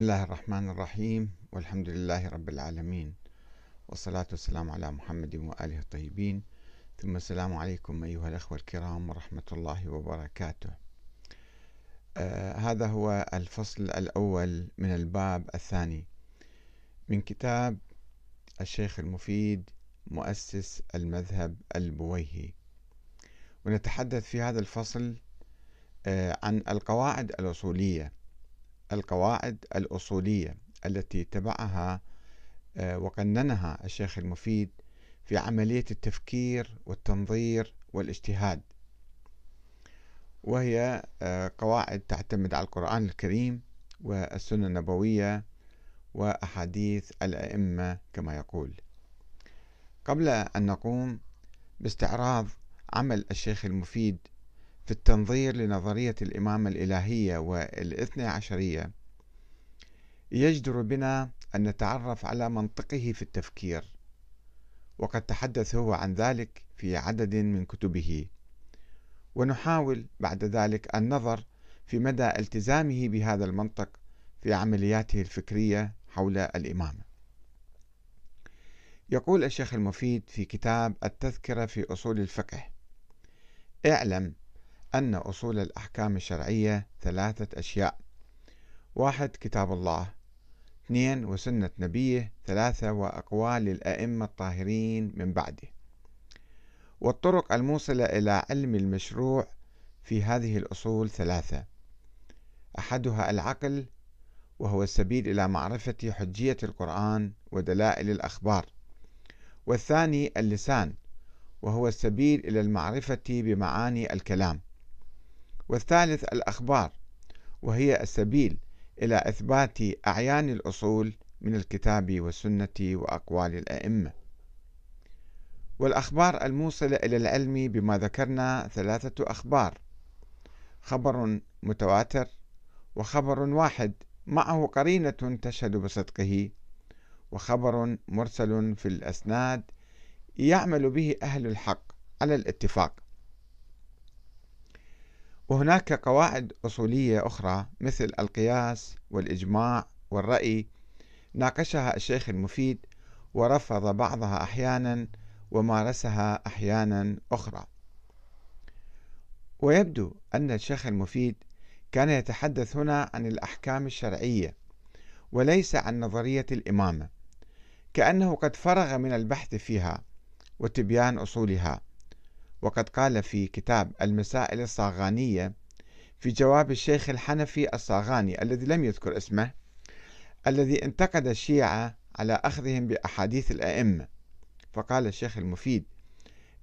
بسم الله الرحمن الرحيم والحمد لله رب العالمين والصلاة والسلام على محمد وآله الطيبين. ثم السلام عليكم أيها الأخوة الكرام ورحمة الله وبركاته. آه هذا هو الفصل الأول من الباب الثاني من كتاب الشيخ المفيد مؤسس المذهب البويهي. ونتحدث في هذا الفصل آه عن القواعد الأصولية القواعد الأصولية التي اتبعها آه، وقننها الشيخ المفيد في عملية التفكير والتنظير والاجتهاد. وهي آه، قواعد تعتمد على القرآن الكريم والسنة النبوية وأحاديث الأئمة كما يقول. قبل أن نقوم باستعراض عمل الشيخ المفيد في التنظير لنظرية الإمامة الإلهية والإثنى عشرية يجدر بنا أن نتعرف على منطقه في التفكير وقد تحدث هو عن ذلك في عدد من كتبه. ونحاول بعد ذلك النظر في مدى التزامه بهذا المنطق في عملياته الفكرية حول الإمامة. يقول الشيخ المفيد في كتاب التذكرة في أصول الفقه اعلم أن أصول الأحكام الشرعية ثلاثة أشياء. واحد كتاب الله. اثنين وسنة نبيه. ثلاثة وأقوال الأئمة الطاهرين من بعده. والطرق الموصلة إلى علم المشروع في هذه الأصول ثلاثة. أحدها العقل وهو السبيل إلى معرفة حجية القرآن ودلائل الأخبار. والثاني اللسان وهو السبيل إلى المعرفة بمعاني الكلام. والثالث الأخبار وهي السبيل إلى إثبات أعيان الأصول من الكتاب والسنة وأقوال الأئمة. والأخبار الموصلة إلى العلم بما ذكرنا ثلاثة أخبار خبر متواتر وخبر واحد معه قرينة تشهد بصدقه وخبر مرسل في الأسناد يعمل به أهل الحق على الاتفاق. وهناك قواعد أصولية أخرى مثل القياس والإجماع والرأي ناقشها الشيخ المفيد ورفض بعضها أحيانا ومارسها أحيانا أخرى. ويبدو أن الشيخ المفيد كان يتحدث هنا عن الأحكام الشرعية وليس عن نظرية الإمامة كأنه قد فرغ من البحث فيها وتبيان أصولها. وقد قال في كتاب المسائل الصاغانية في جواب الشيخ الحنفي الصاغاني الذي لم يذكر اسمه الذي انتقد الشيعة على أخذهم بأحاديث الأئمة. فقال الشيخ المفيد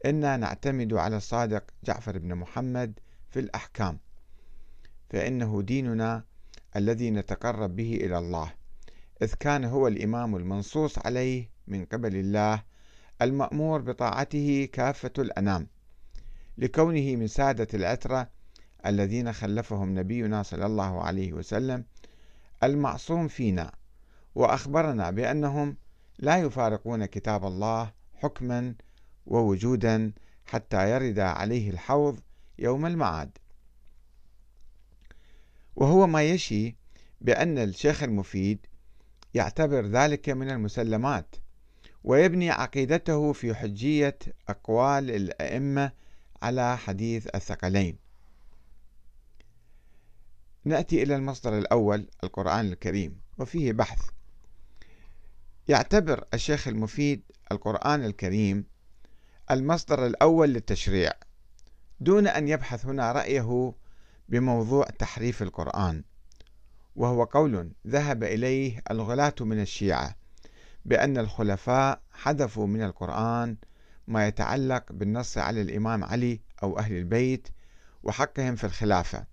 إنا نعتمد على الصادق جعفر بن محمد في الأحكام فإنه ديننا الذي نتقرب به إلى الله إذ كان هو الإمام المنصوص عليه من قبل الله المأمور بطاعته كافة الأنام. لكونه من سادة العترة الذين خلفهم نبينا صلى الله عليه وسلم المعصوم فينا وأخبرنا بأنهم لا يفارقون كتاب الله حكما ووجودا حتى يرد عليه الحوض يوم المعاد. وهو ما يشي بأن الشيخ المفيد يعتبر ذلك من المسلمات ويبني عقيدته في حجية أقوال الأئمة على حديث الثقلين. نأتي إلى المصدر الأول القرآن الكريم وفيه بحث. يعتبر الشيخ المفيد القرآن الكريم المصدر الأول للتشريع دون أن يبحث هنا رأيه بموضوع تحريف القرآن وهو قول ذهب إليه الغلاة من الشيعة بأن الخلفاء حذفوا من القرآن ما يتعلق بالنص على الإمام علي أو أهل البيت وحقهم في الخلافة.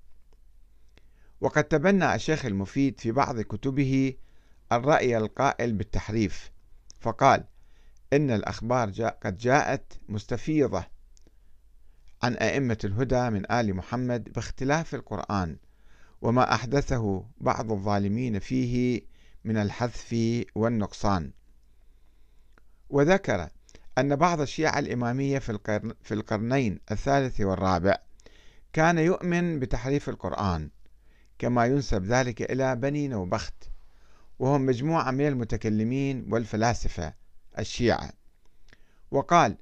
وقد تبنى الشيخ المفيد في بعض كتبه الرأي القائل بالتحريف فقال إن الأخبار جاء قد جاءت مستفيضة عن أئمة الهدى من آل محمد باختلاف القرآن وما أحدثه بعض الظالمين فيه من الحذف والنقصان وذكر أن بعض الشيعة الإمامية في, القرن في القرنين الثالث والرابع كان يؤمن بتحريف القرآن كما ينسب ذلك إلى بني نوبخت وهم مجموعة من المتكلمين والفلاسفة الشيعة. وقال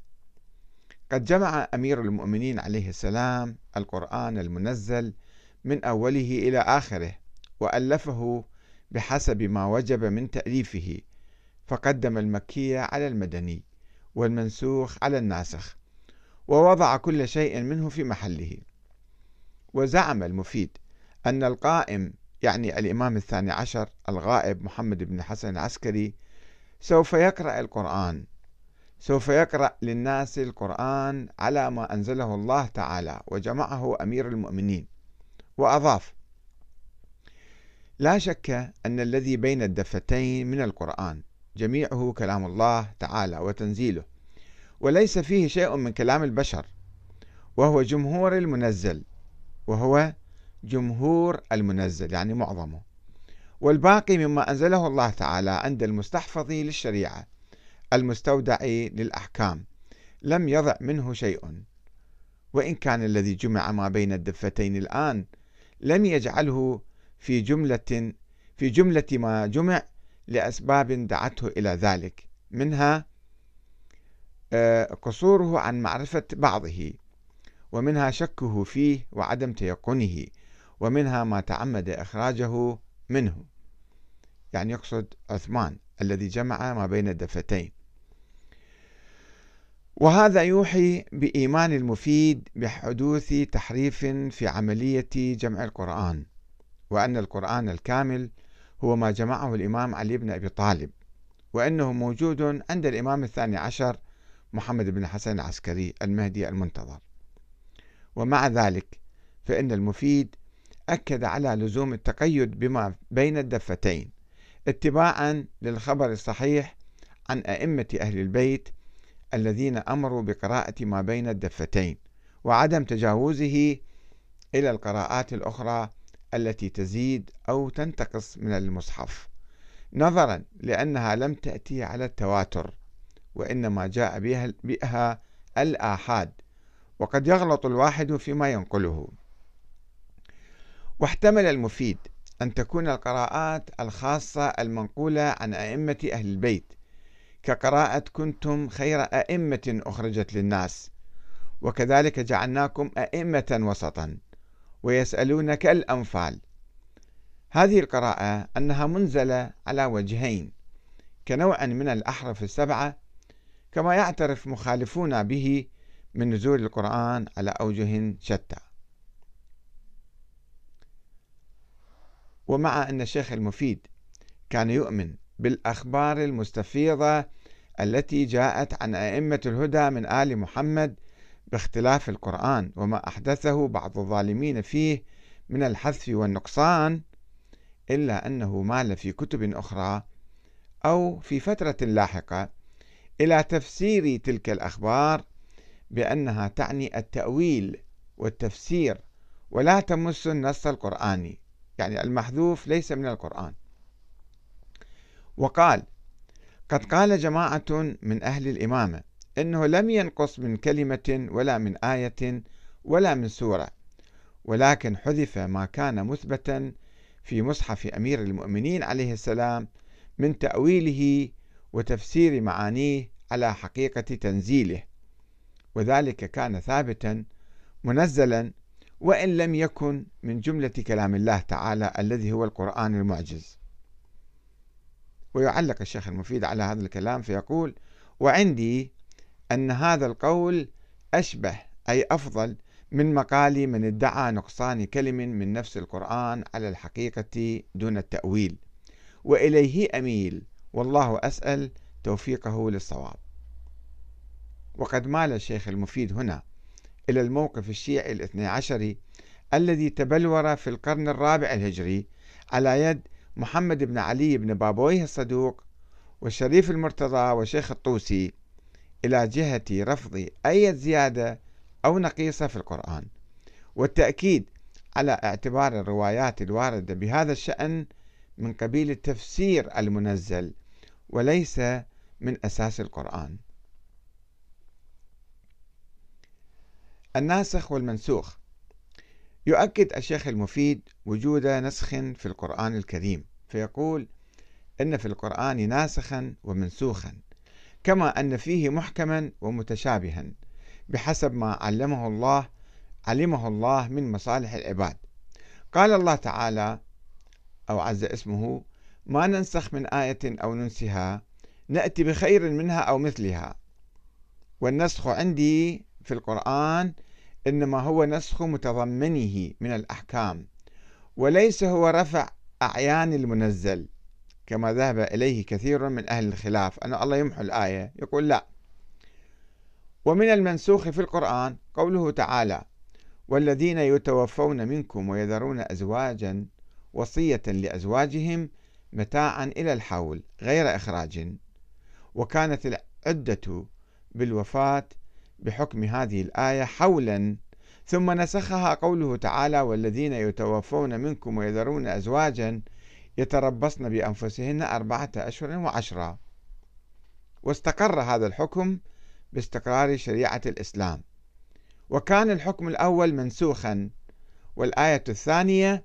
قد جمع أمير المؤمنين عليه السلام القرآن المنزل من أوله إلى آخره وألفه بحسب ما وجب من تأليفه فقدم المكية على المدني. والمنسوخ على الناسخ ووضع كل شيء منه في محله. وزعم المفيد أن القائم يعني الإمام الثاني عشر الغائب محمد بن حسن العسكري سوف يقرأ القرآن سوف يقرأ للناس القرآن على ما أنزله الله تعالى وجمعه أمير المؤمنين. وأضاف لا شك أن الذي بين الدفتين من القرآن جميعه كلام الله تعالى وتنزيله وليس فيه شيء من كلام البشر وهو جمهور المنزل وهو جمهور المنزل يعني معظمه. والباقي مما أنزله الله تعالى عند المستحفظ للشريعة المستودع للأحكام لم يضع منه شيء. وإن كان الذي جمع ما بين الدفتين الآن لم يجعله في جملة في جملة ما جمع لأسباب دعته إلى ذلك منها آه، قصوره عن معرفة بعضه ومنها شكه فيه وعدم تيقنه ومنها ما تعمد إخراجه منه. يعني يقصد عثمان الذي جمع ما بين الدفتين. وهذا يوحي بإيمان المفيد بحدوث تحريف في عملية جمع القرآن وأن القرآن الكامل هو ما جمعه الإمام علي بن أبي طالب وأنه موجود عند الإمام الثاني عشر محمد بن حسن العسكري المهدي المنتظر. ومع ذلك فإن المفيد أكد على لزوم التقيد بما بين الدفتين اتباعا للخبر الصحيح عن أئمة أهل البيت الذين أمروا بقراءة ما بين الدفتين وعدم تجاوزه إلى القراءات الأخرى التي تزيد أو تنتقص من المصحف. نظرا لأنها لم تأتي على التواتر وإنما جاء بها, الآحاد وقد يغلط الواحد فيما ينقله. واحتمل المفيد أن تكون القراءات الخاصة المنقولة عن أئمة أهل البيت كقراءة كنتم خير أئمة أخرجت للناس وكذلك جعلناكم أئمة وسطا. ويسألونك الأنفال. هذه القراءة أنها منزلة على وجهين كنوع من الأحرف السبعة كما يعترف مخالفون به من نزول القرآن على أوجه شتى. ومع أن الشيخ المفيد كان يؤمن بالأخبار المستفيضة التي جاءت عن أئمة الهدى من آل محمد باختلاف القرآن وما أحدثه بعض الظالمين فيه من الحذف والنقصان إلا أنه مال في كتب أخرى أو في فترة لاحقة إلى تفسير تلك الأخبار بأنها تعني التأويل والتفسير ولا تمس النص القرآني يعني المحذوف ليس من القرآن. وقال قد قال جماعة من أهل الإمامة إنه لم ينقص من كلمة ولا من آية ولا من سورة ولكن حذف ما كان مثبتا في مصحف أمير المؤمنين عليه السلام من تأويله وتفسير معانيه على حقيقة تنزيله وذلك كان ثابتا منزلا وإن لم يكن من جملة كلام الله تعالى الذي هو القرآن المعجز. ويعلق الشيخ المفيد على هذا الكلام فيقول وعندي أن هذا القول أشبه أي أفضل من مقال من ادعى نقصان كلم من نفس القرآن على الحقيقة دون التأويل. وإليه أميل. والله أسأل توفيقه للصواب. وقد مال الشيخ المفيد هنا إلى الموقف الشيعي الاثني عشري الذي تبلور في القرن الرابع الهجري على يد محمد بن علي بن بابويه الصدوق والشريف المرتضى وشيخ الطوسي إلى جهة رفض أي زيادة أو نقيصة في القرآن. والتأكيد على اعتبار الروايات الواردة بهذا الشأن من قبيل التفسير المنزل وليس من أساس القرآن. الناسخ والمنسوخ. يؤكد الشيخ المفيد وجود نسخ في القرآن الكريم فيقول إن في القرآن ناسخا ومنسوخا. كما أن فيه محكما ومتشابها بحسب ما علمه الله علمه الله من مصالح العباد. قال الله تعالى أو عز اسمه ما ننسخ من آية أو ننسها نأتي بخير منها أو مثلها. والنسخ عندي في القرآن إنما هو نسخ متضمنه من الأحكام وليس هو رفع أعيان المنزل. كما ذهب إليه كثير من أهل الخلاف. أن الله يمحو الآية. يقول لا. ومن المنسوخ في القرآن قوله تعالى والذين يتوفون منكم ويذرون أزواجا وصية لأزواجهم متاعا إلى الحول غير إخراج. وكانت العدة بالوفاة بحكم هذه الآية حولا. ثم نسخها قوله تعالى والذين يتوفون منكم ويذرون أزواجا يتربصن بأنفسهن أربعة أشهر وعشرة. واستقر هذا الحكم باستقرار شريعة الإسلام. وكان الحكم الأول منسوخا والآية الثانية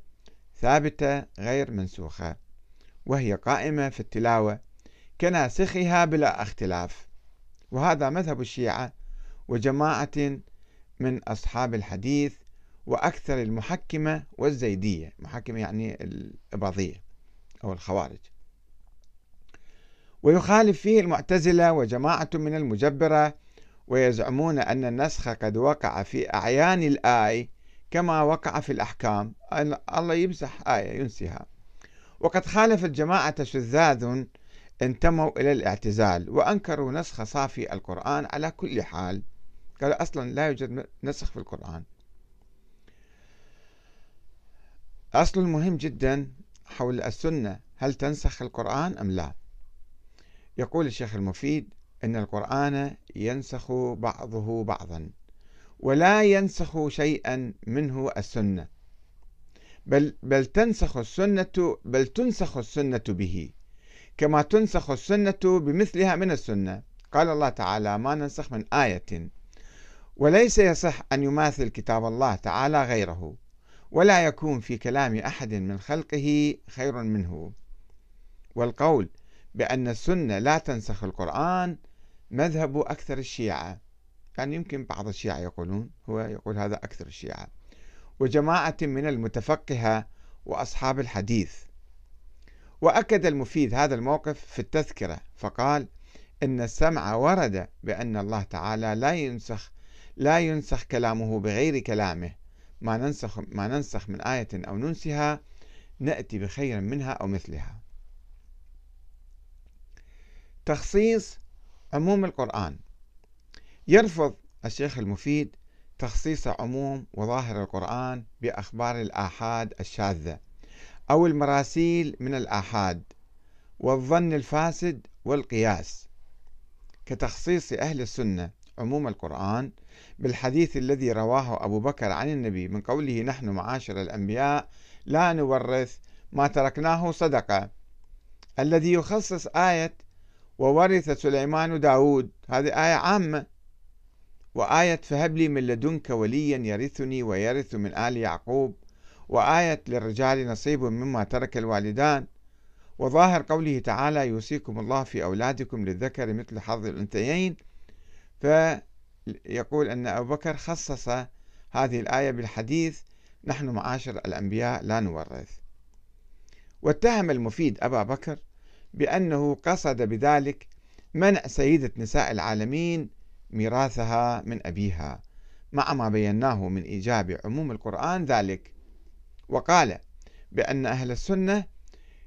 ثابتة غير منسوخة وهي قائمة في التلاوة كناسخها بلا اختلاف. وهذا مذهب الشيعة وجماعة من أصحاب الحديث وأكثر المحكمة والزيدية. محكمة يعني الإباضية. أو الخوارج. ويخالف فيه المعتزلة وجماعة من المجبرة ويزعمون أن النسخ قد وقع في أعيان الآي كما وقع في الأحكام. أن الله يمسح آية ينسيها. وقد خالفت جماعة شذاذ انتموا إلى الاعتزال وأنكروا نسخ صافي القرآن على كل حال. قالوا أصلا لا يوجد نسخ في القرآن. أصل مهم جدا حول السنة هل تنسخ القرآن أم لا؟ يقول الشيخ المفيد أن القرآن ينسخ بعضه بعضا ولا ينسخ شيئا منه السنة بل بل تنسخ السنة بل تنسخ السنة به كما تنسخ السنة بمثلها من السنة. قال الله تعالى ما ننسخ من آية وليس يصح أن يماثل كتاب الله تعالى غيره. ولا يكون في كلام أحد من خلقه خير منه. والقول بأن السنة لا تنسخ القرآن مذهب أكثر الشيعة. يعني يمكن بعض الشيعة يقولون هو يقول هذا أكثر الشيعة. وجماعة من المتفقهة وأصحاب الحديث. وأكد المفيد هذا الموقف في التذكرة فقال إن السمع ورد بأن الله تعالى لا ينسخ لا ينسخ كلامه بغير كلامه. ما ننسخ ما ننسخ من آية أو ننسها نأتي بخير منها أو مثلها. تخصيص عموم القرآن يرفض الشيخ المفيد تخصيص عموم وظاهر القرآن بأخبار الآحاد الشاذة أو المراسيل من الآحاد والظن الفاسد والقياس كتخصيص أهل السنة عموم القرآن بالحديث الذي رواه أبو بكر عن النبي من قوله نحن معاشر الأنبياء لا نورث ما تركناه صدقة الذي يخصص آية وورث سليمان داود. هذه آية عامة وآية فهب لي من لدنك وليا يرثني ويرث من آل يعقوب وآية للرجال نصيب مما ترك الوالدان. وظاهر قوله تعالى يوصيكم الله في أولادكم للذكر مثل حظ الأنثيين فيقول أن أبو بكر خصص هذه الآية بالحديث نحن معاشر الأنبياء لا نورث واتهم المفيد أبا بكر بأنه قصد بذلك منع سيدة نساء العالمين ميراثها من أبيها مع ما بيناه من إيجاب عموم القرآن ذلك. وقال بأن أهل السنة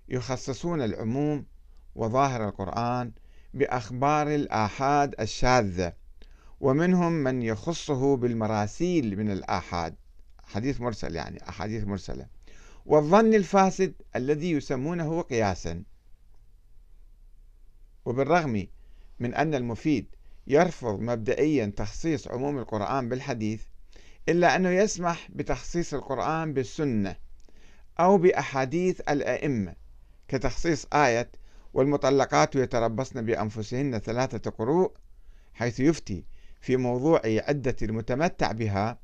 يخصصون العموم وظاهر القرآن بأخبار الآحاد الشاذة ومنهم من يخصه بالمراسيل من الآحاد. حديث مرسل يعني أحاديث مرسلة. والظن الفاسد الذي يسمونه قياسا. وبالرغم من أن المفيد يرفض مبدئيا تخصيص عموم القرآن بالحديث إلا أنه يسمح بتخصيص القرآن بالسنة أو بأحاديث الأئمة كتخصيص آية والمطلقات يتربصن بأنفسهن ثلاثة قروء حيث يفتي في موضوع عدة المتمتع بها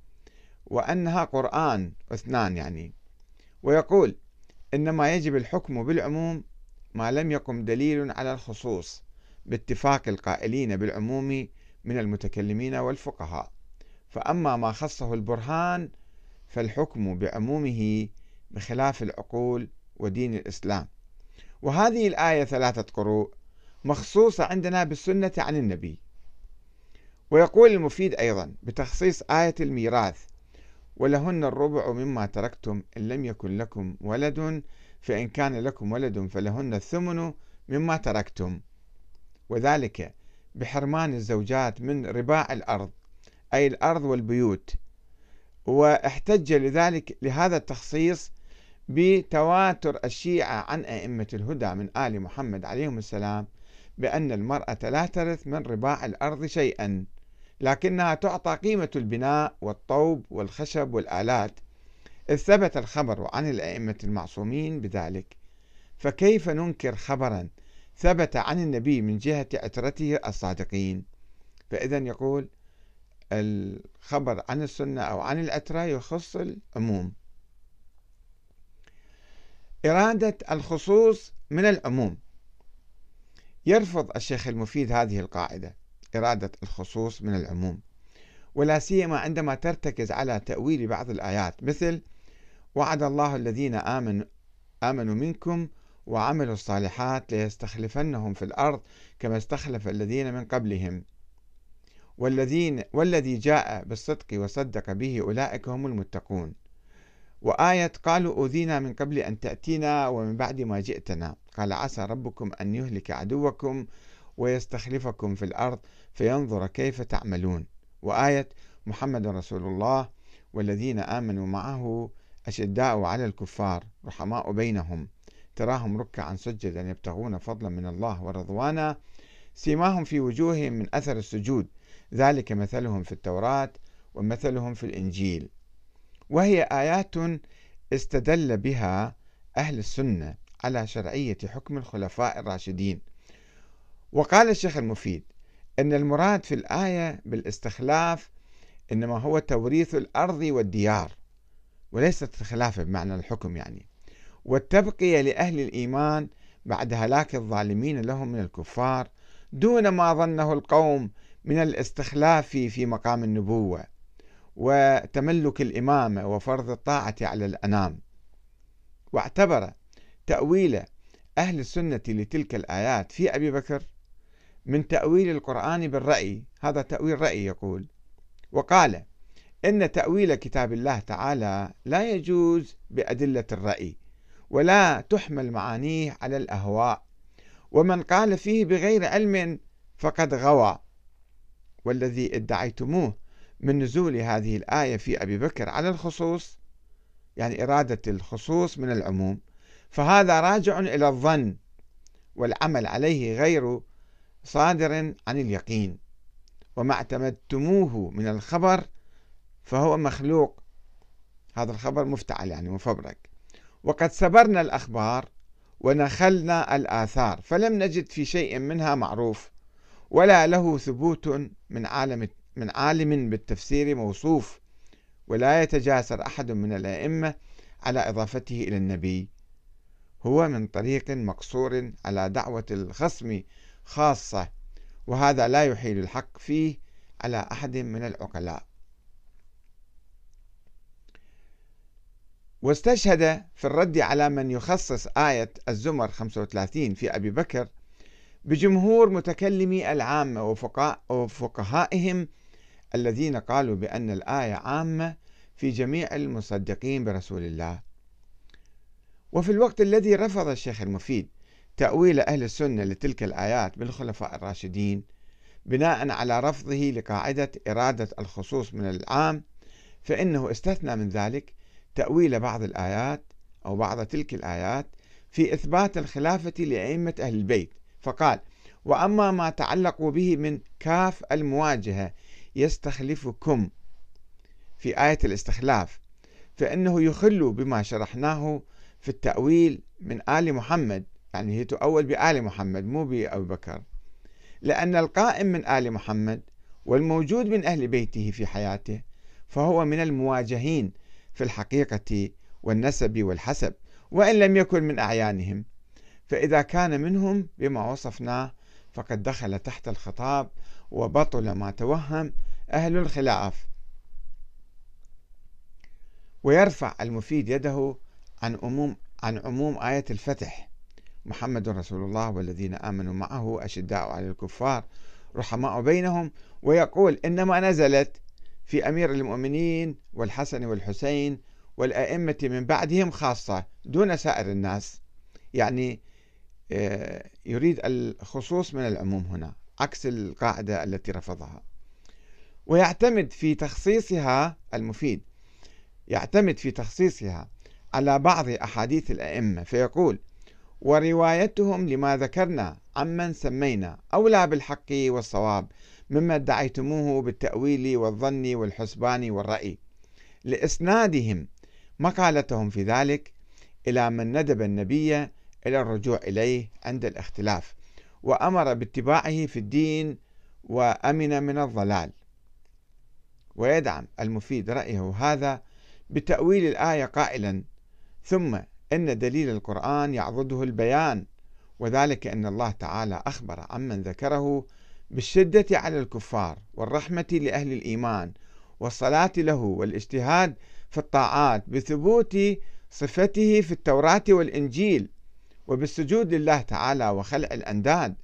وأنها قرآن اثنان يعني. ويقول إنما يجب الحكم بالعموم ما لم يقم دليل على الخصوص باتفاق القائلين بالعموم من المتكلمين والفقهاء. فأما ما خصه البرهان فالحكم بعمومه بخلاف العقول ودين الإسلام. وهذه الآية ثلاثة قروء مخصوصة عندنا بالسنة عن النبي. ويقول المفيد أيضا بتخصيص آية الميراث ولهن الربع مما تركتم إن لم يكن لكم ولد فإن كان لكم ولد فلهن الثمن مما تركتم. وذلك بحرمان الزوجات من رباع الأرض أي الأرض والبيوت. واحتج لذلك لهذا التخصيص بتواتر الشيعة عن أئمة الهدى من آل محمد عليهم السلام بأن المرأة لا ترث من رباع الأرض شيئا. لكنها تعطى قيمة البناء والطوب والخشب والآلات. إذ ثبت الخبر عن الأئمة المعصومين بذلك. فكيف ننكر خبرا ثبت عن النبي من جهة عترته الصادقين؟ فإذا يقول الخبر عن السنة أو عن العترة يخص العموم. إرادة الخصوص من العموم. يرفض الشيخ المفيد هذه القاعدة. إرادة الخصوص من العموم ولا سيما عندما ترتكز على تأويل بعض الآيات مثل وعد الله الذين آمنوا آمنوا منكم وعملوا الصالحات ليستخلفنهم في الأرض كما استخلف الذين من قبلهم والذين والذي جاء بالصدق وصدق به أولئك هم المتقون وآية قالوا أوذينا من قبل أن تأتينا ومن بعد ما جئتنا قال عسى ربكم أن يهلك عدوكم ويستخلفكم في الأرض فينظر كيف تعملون. وآية محمد رسول الله والذين آمنوا معه أشداء على الكفار رحماء بينهم تراهم ركعا سجدا يبتغون فضلا من الله ورضوانا سيماهم في وجوههم من أثر السجود. ذلك مثلهم في التوراة ومثلهم في الإنجيل. وهي آيات استدل بها أهل السنة على شرعية حكم الخلفاء الراشدين. وقال الشيخ المفيد أن المراد في الآية بالاستخلاف إنما هو توريث الأرض والديار وليست الخلافة بمعنى الحكم يعني. والتبقية لأهل الإيمان بعد هلاك الظالمين لهم من الكفار دون ما ظنه القوم من الاستخلاف في مقام النبوة وتملك الإمامة وفرض الطاعة على الأنام. واعتبر تأويل أهل السنة لتلك الآيات في أبي بكر من تأويل القرآن بالرأي. هذا تأويل رأي يقول. وقال إن تأويل كتاب الله تعالى لا يجوز بأدلة الرأي ولا تحمل معانيه على الأهواء. ومن قال فيه بغير علم فقد غوى. والذي ادعيتموه من نزول هذه الآية في أبي بكر على الخصوص يعني إرادة الخصوص من العموم. فهذا راجع إلى الظن والعمل عليه غير صادر عن اليقين. وما اعتمدتموه من الخبر فهو مخلوق. هذا الخبر مفتعل يعني مفبرك. وقد سبرنا الأخبار ونخلنا الآثار فلم نجد في شيء منها معروف ولا له ثبوت من عالم من عالم بالتفسير موصوف ولا يتجاسر أحد من الأئمة على إضافته إلى النبي. هو من طريق مقصور على دعوة الخصم خاصة وهذا لا يحيل الحق فيه على أحد من العقلاء. واستشهد في الرد على من يخصص آية الزمر 35 في أبي بكر بجمهور متكلمي العامة وفقهائهم الذين قالوا بأن الآية عامة في جميع المصدقين برسول الله. وفي الوقت الذي رفض الشيخ المفيد تأويل أهل السنة لتلك الآيات بالخلفاء الراشدين بناء على رفضه لقاعدة إرادة الخصوص من العام فإنه استثنى من ذلك تأويل بعض الآيات أو بعض تلك الآيات في إثبات الخلافة لأئمة أهل البيت. فقال وأما ما تعلق به من كاف المواجهة يستخلفكم في آية الاستخلاف فإنه يخل بما شرحناه في التأويل من آل محمد يعني هي تؤول بآل محمد مو بأبي بكر. لأن القائم من آل محمد والموجود من أهل بيته في حياته فهو من المواجهين في الحقيقة والنسب والحسب وإن لم يكن من أعيانهم. فإذا كان منهم بما وصفناه فقد دخل تحت الخطاب وبطل ما توهم أهل الخلاف. ويرفع المفيد يده عن عموم عن عموم آية الفتح. محمد رسول الله والذين آمنوا معه أشداء على الكفار رحماء بينهم ويقول إنما نزلت في أمير المؤمنين والحسن والحسين والأئمة من بعدهم خاصة دون سائر الناس. يعني آه، يريد الخصوص من العموم هنا عكس القاعدة التي رفضها. ويعتمد في تخصيصها المفيد يعتمد في تخصيصها على بعض أحاديث الأئمة فيقول وروايتهم لما ذكرنا عمن سمينا أولى بالحق والصواب مما ادعيتموه بالتأويل والظن والحسبان والرأي. لإسنادهم مقالتهم في ذلك إلى من ندب النبي إلى الرجوع إليه عند الاختلاف وأمر باتباعه في الدين وأمن من الضلال. ويدعم المفيد رأيه هذا بتأويل الآية قائلا ثم إن دليل القرآن يعضده البيان وذلك أن الله تعالى أخبر عمن ذكره بالشدة على الكفار والرحمة لأهل الإيمان والصلاة له والاجتهاد في الطاعات بثبوت صفته في التوراة والإنجيل وبالسجود لله تعالى وخلع الأنداد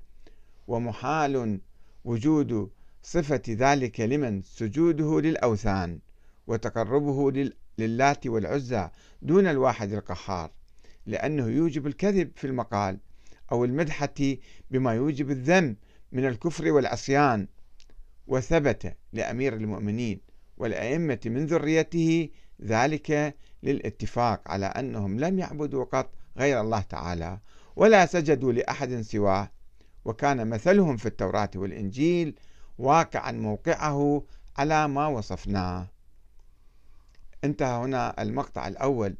ومحال وجود صفة ذلك لمن سجوده للأوثان وتقربه للات والعزى دون الواحد القهار لأنه يوجب الكذب في المقال أو المدحة بما يوجب الذم من الكفر والعصيان وثبت لأمير المؤمنين والأئمة من ذريته ذلك للاتفاق على أنهم لم يعبدوا قط غير الله تعالى ولا سجدوا لأحد سواه وكان مثلهم في التوراة والإنجيل واقعا موقعه على ما وصفناه. انتهى هنا المقطع الأول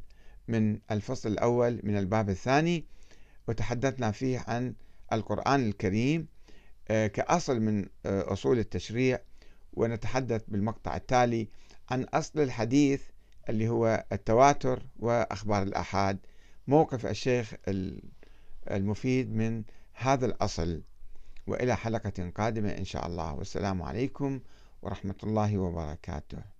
من الفصل الأول من الباب الثاني وتحدثنا فيه عن القرآن الكريم آه، كأصل من آه، أصول التشريع ونتحدث بالمقطع التالي عن أصل الحديث اللي هو التواتر وأخبار الآحاد. موقف الشيخ المفيد من هذا الأصل. وإلى حلقة قادمة إن شاء الله. والسلام عليكم ورحمة الله وبركاته.